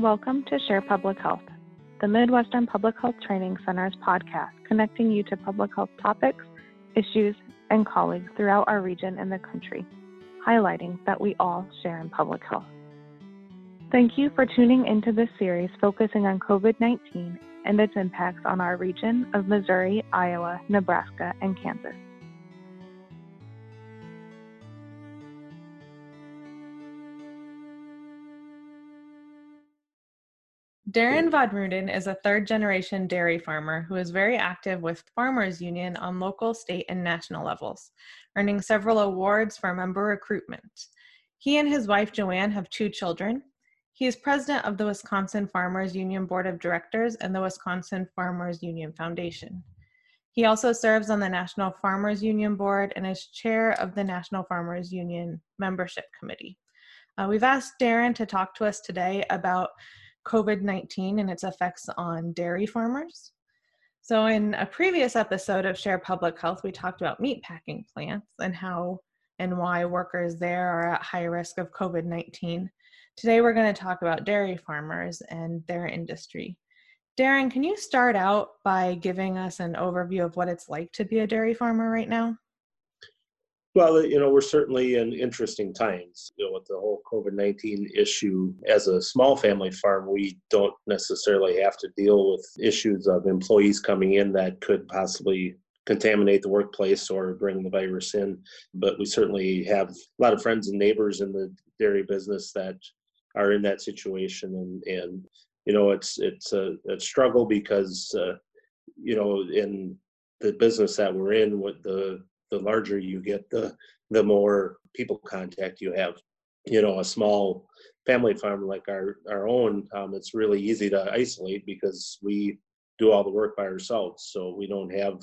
Welcome to Share Public Health, the Midwestern Public Health Training Center's podcast, connecting you to public health topics, issues, and colleagues throughout our region and the country, highlighting that we all share in public health. Thank you for tuning into this series focusing on COVID 19 and its impacts on our region of Missouri, Iowa, Nebraska, and Kansas. Darin Von Ruden is a third generation dairy farmer who is very active with Farmers Union on local, state, and national levels, earning several awards for member recruitment. He and his wife Joanne have two children. He is president of the Wisconsin Farmers Union Board of Directors and the Wisconsin Farmers Union Foundation. He also serves on the National Farmers Union Board and is chair of the National Farmers Union Membership Committee. Uh, we've asked Darren to talk to us today about COVID 19 and its effects on dairy farmers. So, in a previous episode of Share Public Health, we talked about meatpacking plants and how and why workers there are at high risk of COVID 19. Today, we're going to talk about dairy farmers and their industry. Darin, can you start out by giving us an overview of what it's like to be a dairy farmer right now? Well, you know, we're certainly in interesting times. You know, with the whole COVID 19 issue, as a small family farm, we don't necessarily have to deal with issues of employees coming in that could possibly contaminate the workplace or bring the virus in. But we certainly have a lot of friends and neighbors in the dairy business that are in that situation. And, and you know, it's, it's a, a struggle because, uh, you know, in the business that we're in, with the the larger you get, the the more people contact you have. You know, a small family farm like our our own, um, it's really easy to isolate because we do all the work by ourselves. So we don't have,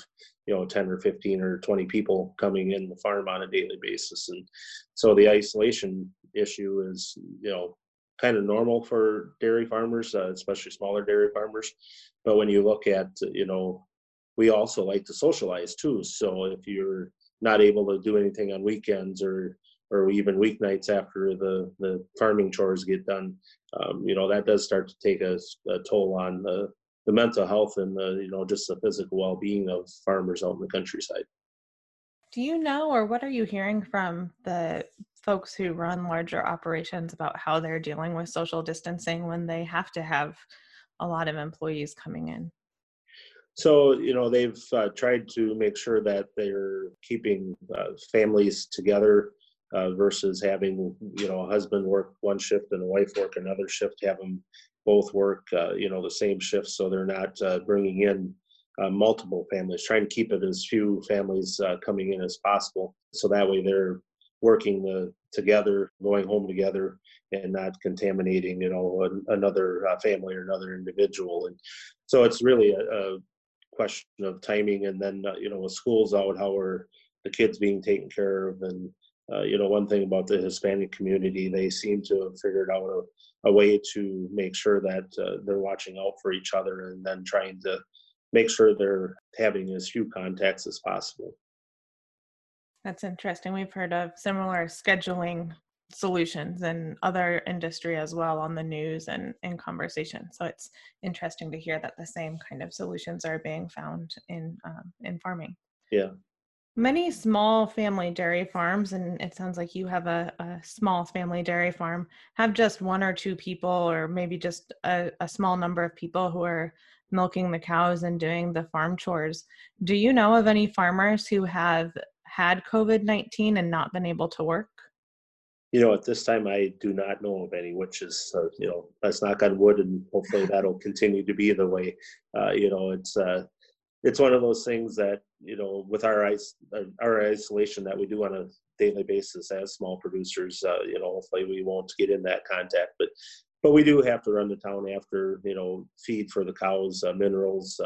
you know, 10 or 15 or 20 people coming in the farm on a daily basis. And so the isolation issue is, you know, kind of normal for dairy farmers, uh, especially smaller dairy farmers. But when you look at, you know, we also like to socialize too. So if you're not able to do anything on weekends or or even weeknights after the the farming chores get done, um, you know that does start to take a, a, toll on the the mental health and the you know just the physical well being of farmers out in the countryside. Do you know, or what are you hearing from the folks who run larger operations about how they're dealing with social distancing when they have to have a lot of employees coming in? So, you know, they've uh, tried to make sure that they're keeping uh, families together uh, versus having, you know, a husband work one shift and a wife work another shift, have them both work, uh, you know, the same shift so they're not uh, bringing in uh, multiple families, trying to keep it as few families coming in as possible. So that way they're working the, together, going home together, and not contaminating, you know, an, another family or another individual. And so it's really a, a question of timing and then uh, you know with schools out how are the kids being taken care of? And uh, you know one thing about the hispanic community they seem to have figured out a, a way to make sure that uh, they're watching out for each other and then trying to make sure they're having as few contacts as possible. That's interesting. We've heard of similar scheduling solutions and other industry as well on the news and in conversation. So it's interesting to hear that the same kind of solutions are being found in um, in farming. Yeah. Many small family dairy farms, and it sounds like you have a, a small family dairy farm, have just one or two people, or maybe just a, a small number of people who are milking the cows and doing the farm chores. Do you know of any farmers who have had COVID 19 and not been able to work? You know, at this time, I do not know of any, which is, you know, let's knock on wood, and hopefully that'll continue to be the way. Uh, you know, it's uh, it's one of those things that you know, with our ice, uh, our isolation that we do on a daily basis as small producers, uh, you know, hopefully we won't get in that contact, but but we do have to run the town after you know feed for the cows, uh, minerals,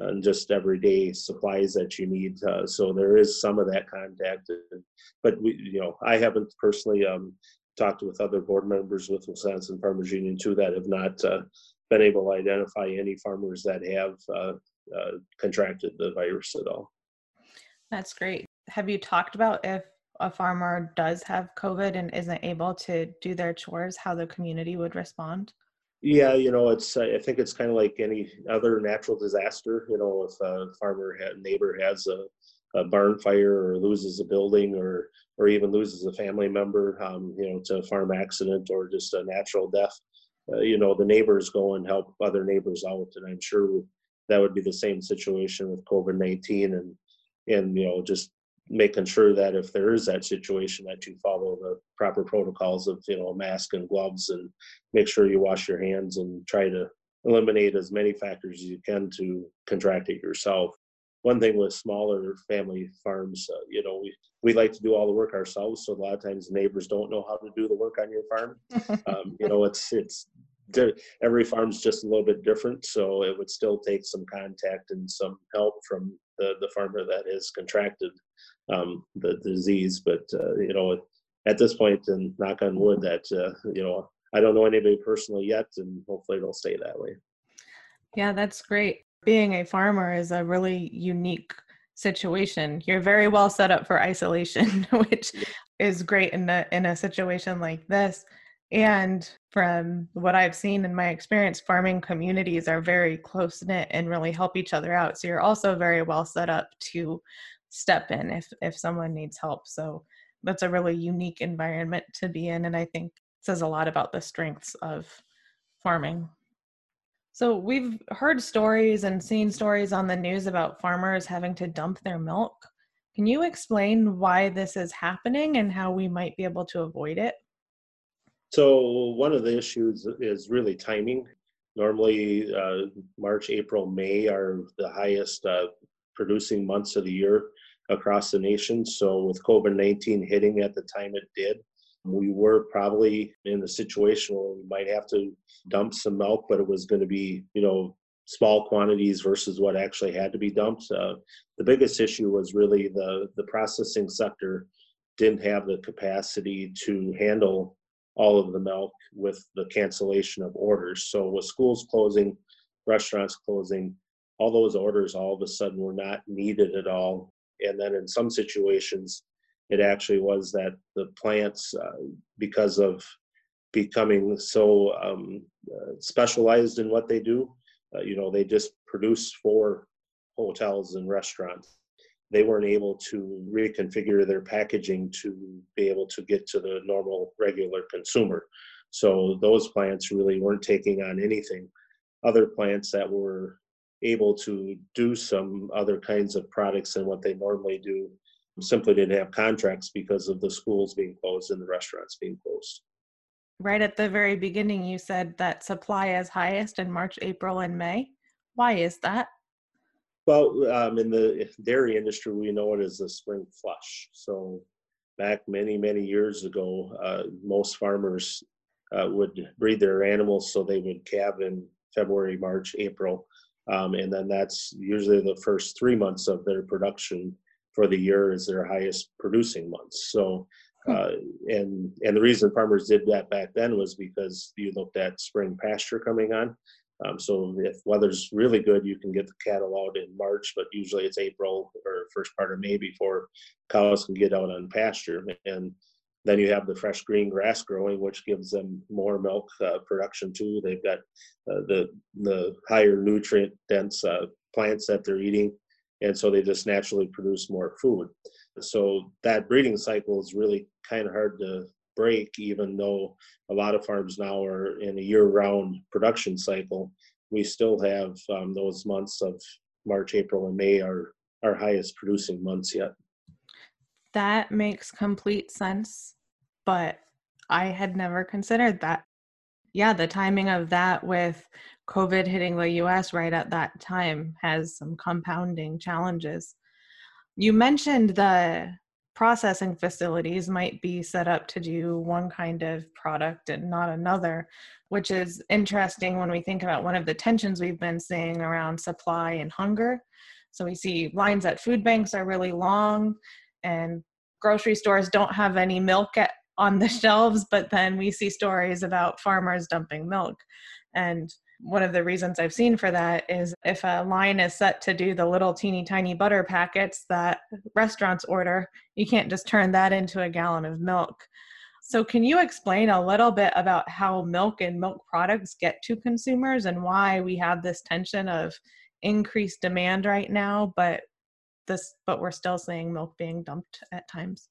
and just everyday supplies that you need. Uh, so there is some of that contact, but we, you know, I haven't personally um, talked with other board members with Wisconsin Farmers Union too that have not uh, been able to identify any farmers that have uh, uh contracted the virus at all. That's great. Have you talked about if a farmer does have COVID and isn't able to do their chores, how the community would respond? Yeah, you know, it's I think it's kind of like any other natural disaster. You know, if a farmer had, neighbor has a, a barn fire or loses a building or or even loses a family member, um, you know, to a farm accident or just a natural death, uh, you know, the neighbors go and help other neighbors out, and I'm sure that would be the same situation with COVID nineteen and and you know just making sure that if there is that situation that you follow the proper protocols of you know mask and gloves and make sure you wash your hands and try to eliminate as many factors as you can to contract it yourself. One thing with smaller family farms uh, you know we we like to do all the work ourselves so a lot of times neighbors don't know how to do the work on your farm. Um, you know it's it's every farm's just a little bit different so it would still take some contact and some help from the, the farmer that has contracted um, the, disease. But uh, you know, at this point, and knock on wood, that uh, you know, I don't know anybody personally yet, and hopefully it'll stay that way. Yeah, that's great. Being a farmer is a really unique situation. You're very well set up for isolation, which is great in a in a situation like this. And from what I've seen in my experience, farming communities are very close knit and really help each other out. So you're also very well set up to step in if if someone needs help. So that's a really unique environment to be in, and I think says a lot about the strengths of farming. So we've heard stories and seen stories on the news about farmers having to dump their milk. Can you explain why this is happening and how we might be able to avoid it? So one of the issues is really timing. Normally, uh, March, April, May are the highest uh, producing months of the year across the nation. So with COVID 19 hitting at the time it did, we were probably in a situation where we might have to dump some milk, but it was going to be, you know, small quantities versus what actually had to be dumped. Uh, the biggest issue was really the the processing sector didn't have the capacity to handle all of the milk with the cancellation of orders. So with schools closing, restaurants closing, all those orders all of a sudden were not needed at all. And then in some situations, it actually was that the plants, uh, because of becoming so um, uh, specialized in what they do, uh, you know, they just produce for hotels and restaurants they weren't able to reconfigure their packaging to be able to get to the normal regular consumer. So those plants really weren't taking on anything. Other plants that were able to do some other kinds of products than what they normally do simply didn't have contracts because of the schools being closed and the restaurants being closed. Right at the very beginning, you said that supply is highest in March, April, and May. Why is that? Well, um, in the dairy industry, we know it as the spring flush. So, back many, many years ago, uh, most farmers uh, would breed their animals so they would calve in February, March, April. Um, and then that's usually the first three months of their production for the year is their highest producing months. So, hmm. uh, and and the reason farmers did that back then was because you looked at spring pasture coming on, um, so if weather's really good, you can get the cattle out in March, but usually it's April or first part of May before cows can get out on pasture. And then you have the fresh green grass growing, which gives them more milk uh, production too. They've got uh, the the higher nutrient dense uh, plants that they're eating, and so they just naturally produce more food. So that breeding cycle is really kind of hard to break, even though a lot of farms now are in a year-round production cycle. We still have um, those months of March, April, and May are our highest producing months yet. That makes complete sense, but I had never considered that. Yeah, the timing of that with COVID hitting the US right at that time has some compounding challenges. You mentioned the processing facilities might be set up to do one kind of product and not another, which is interesting when we think about one of the tensions we've been seeing around supply and hunger. So we see lines at food banks are really long, and grocery stores don't have any milk at, on the shelves, but then we see stories about farmers dumping milk. And one of the reasons I've seen for that is if a line is set to do the little teeny tiny butter packets that restaurants order, you can't just turn that into a gallon of milk. So, can you explain a little bit about how milk and milk products get to consumers and why we have this tension of increased demand right now, but this, but we're still seeing milk being dumped at times?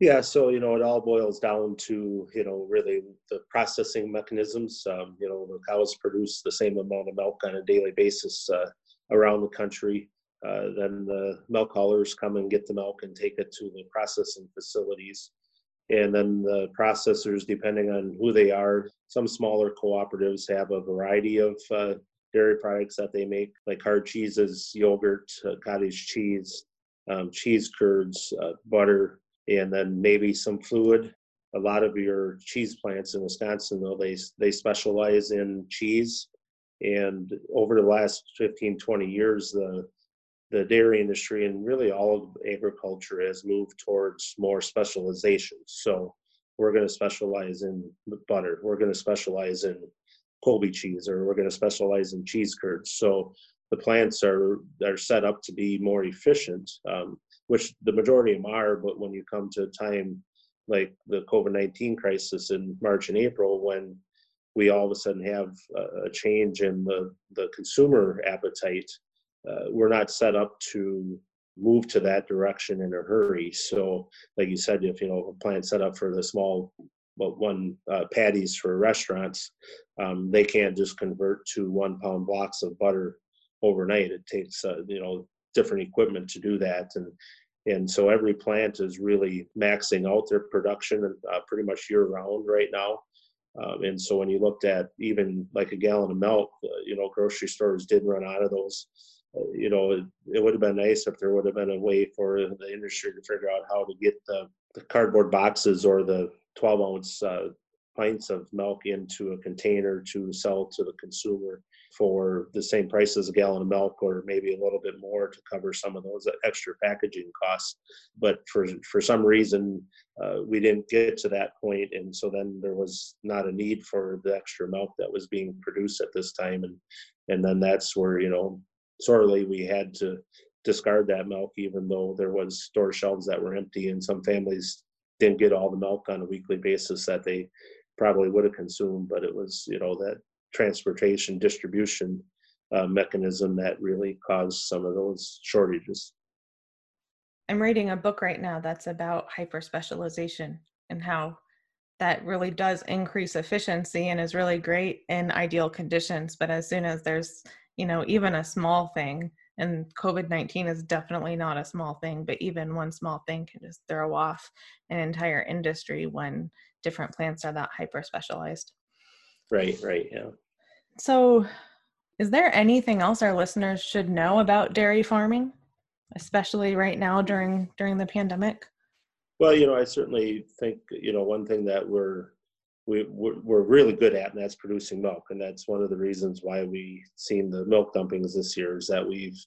Yeah, so you know, it all boils down to you know really the processing mechanisms. Um, you know, the cows produce the same amount of milk on a daily basis uh, around the country. Uh, then the milk haulers come and get the milk and take it to the processing facilities and then the processors, depending on who they are, some smaller cooperatives have a variety of uh, dairy products that they make, like hard cheeses, yogurt, uh, cottage cheese, um, cheese curds, uh, butter, and then maybe some fluid. A lot of your cheese plants in Wisconsin, though, they, they specialize in cheese. And over the last 15, 20 years, the the dairy industry and really all of agriculture has moved towards more specialization. So we're going to specialize in butter. We're going to specialize in Colby cheese, or we're going to specialize in cheese curds. So the plants are are set up to be more efficient, um, which the majority of them are. But when you come to a time like the COVID nineteen crisis in March and April, when we all of a sudden have a change in the the consumer appetite uh, we're not set up to move to that direction in a hurry. So, like you said, if you know a plant set up for the small, well, one uh, patties for restaurants, um, they can't just convert to one pound blocks of butter overnight. It takes uh, you know different equipment to do that, and and so every plant is really maxing out their production uh, pretty much year round right now. Um, and so when you looked at even like a gallon of milk, uh, you know, grocery stores did run out of those you know, it, it, would have been nice if there would have been a way for the industry to figure out how to get the, the cardboard boxes or the 12 ounce uh, pints of milk into a container to sell to the consumer for the same price as a gallon of milk or maybe a little bit more to cover some of those extra packaging costs. But for for some reason uh, we didn't get to that point and so then there was not a need for the extra milk that was being produced at this time. And and then that's where you know sorely we had to discard that milk even though there was store shelves that were empty and some families didn't get all the milk on a weekly basis that they probably would have consumed but it was you know that transportation distribution uh, mechanism that really caused some of those shortages. I'm reading a book right now that's about hyper specialization and how that really does increase efficiency and is really great in ideal conditions but as soon as there's you know, even a small thing, and COVID 19 is definitely not a small thing, but even one small thing can just throw off an entire industry when different plants are that hyper specialized. Right, right, yeah. So, is there anything else our listeners should know about dairy farming, especially right now during during the pandemic? Well, you know, I certainly think you know one thing that we're we, we're really good at, and that's producing milk. And that's one of the reasons why we've seen the milk dumpings this year is that we've,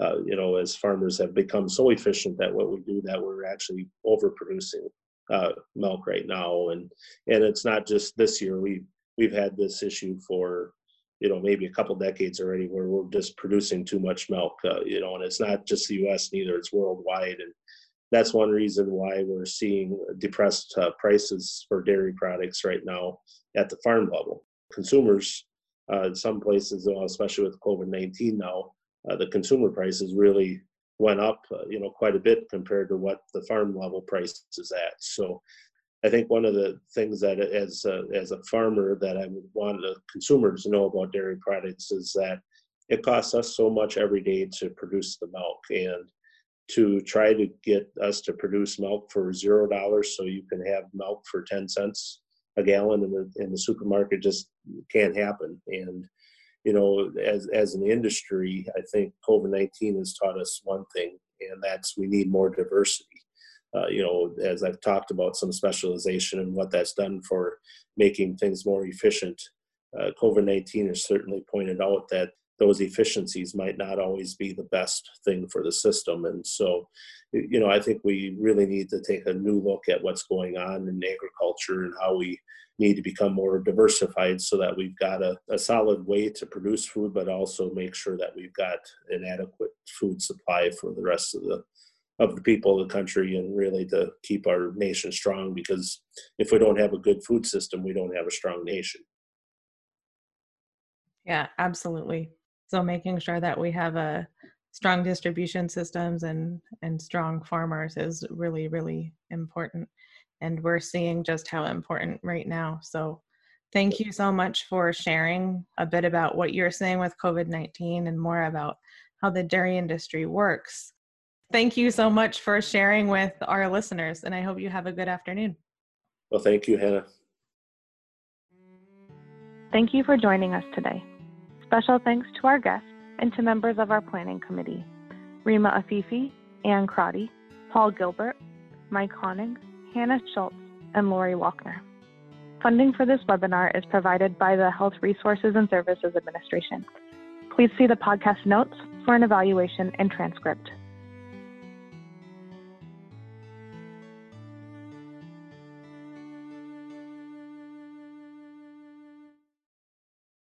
uh, you know, as farmers have become so efficient that what we do that we're actually overproducing uh, milk right now. And and it's not just this year. We we've had this issue for you know maybe a couple decades already where we're just producing too much milk uh, you know and it's not just the us neither it's worldwide and that's one reason why we're seeing depressed uh, prices for dairy products right now at the farm level. Consumers, uh, in some places, especially with COVID 19 now, uh, the consumer prices really went up, uh, you know, quite a bit compared to what the farm level price is at. So, I think one of the things that, as a, as a farmer, that I would want the consumers to know about dairy products is that it costs us so much every day to produce the milk, and to try to get us to produce milk for zero dollars so you can have milk for 10 cents a gallon in the in the supermarket just can't happen. And you know as as an industry i think covid-19 has taught us one thing and that's we need more diversity. Uh, you know as i've talked about some specialization and what that's done for making things more efficient uh, covid-19 has certainly pointed out that those efficiencies might not always be the best thing for the system. And so, you know, I think we really need to take a new look at what's going on in agriculture and how we need to become more diversified so that we've got a, a solid way to produce food, but also make sure that we've got an adequate food supply for the rest of the of the people of the country and really to keep our nation strong because if we don't have a good food system, we don't have a strong nation. Yeah, absolutely. So making sure that we have a strong distribution systems and and strong farmers is really really important and we're seeing just how important right now. So thank you so much for sharing a bit about what you're seeing with COVID-19 and more about how the dairy industry works. Thank you so much for sharing with our listeners, and I hope you have a good afternoon. Well, thank you, Hannah. Thank you for joining us today. Special thanks to our guests and to members of our planning committee Rima Afifi, Ann Crotty, Paul Gilbert, Mike Honig, Hannah Schultz, and Lori Walkner. Funding for this webinar is provided by the Health Resources and Services Administration. Please see the podcast notes for an evaluation and transcript.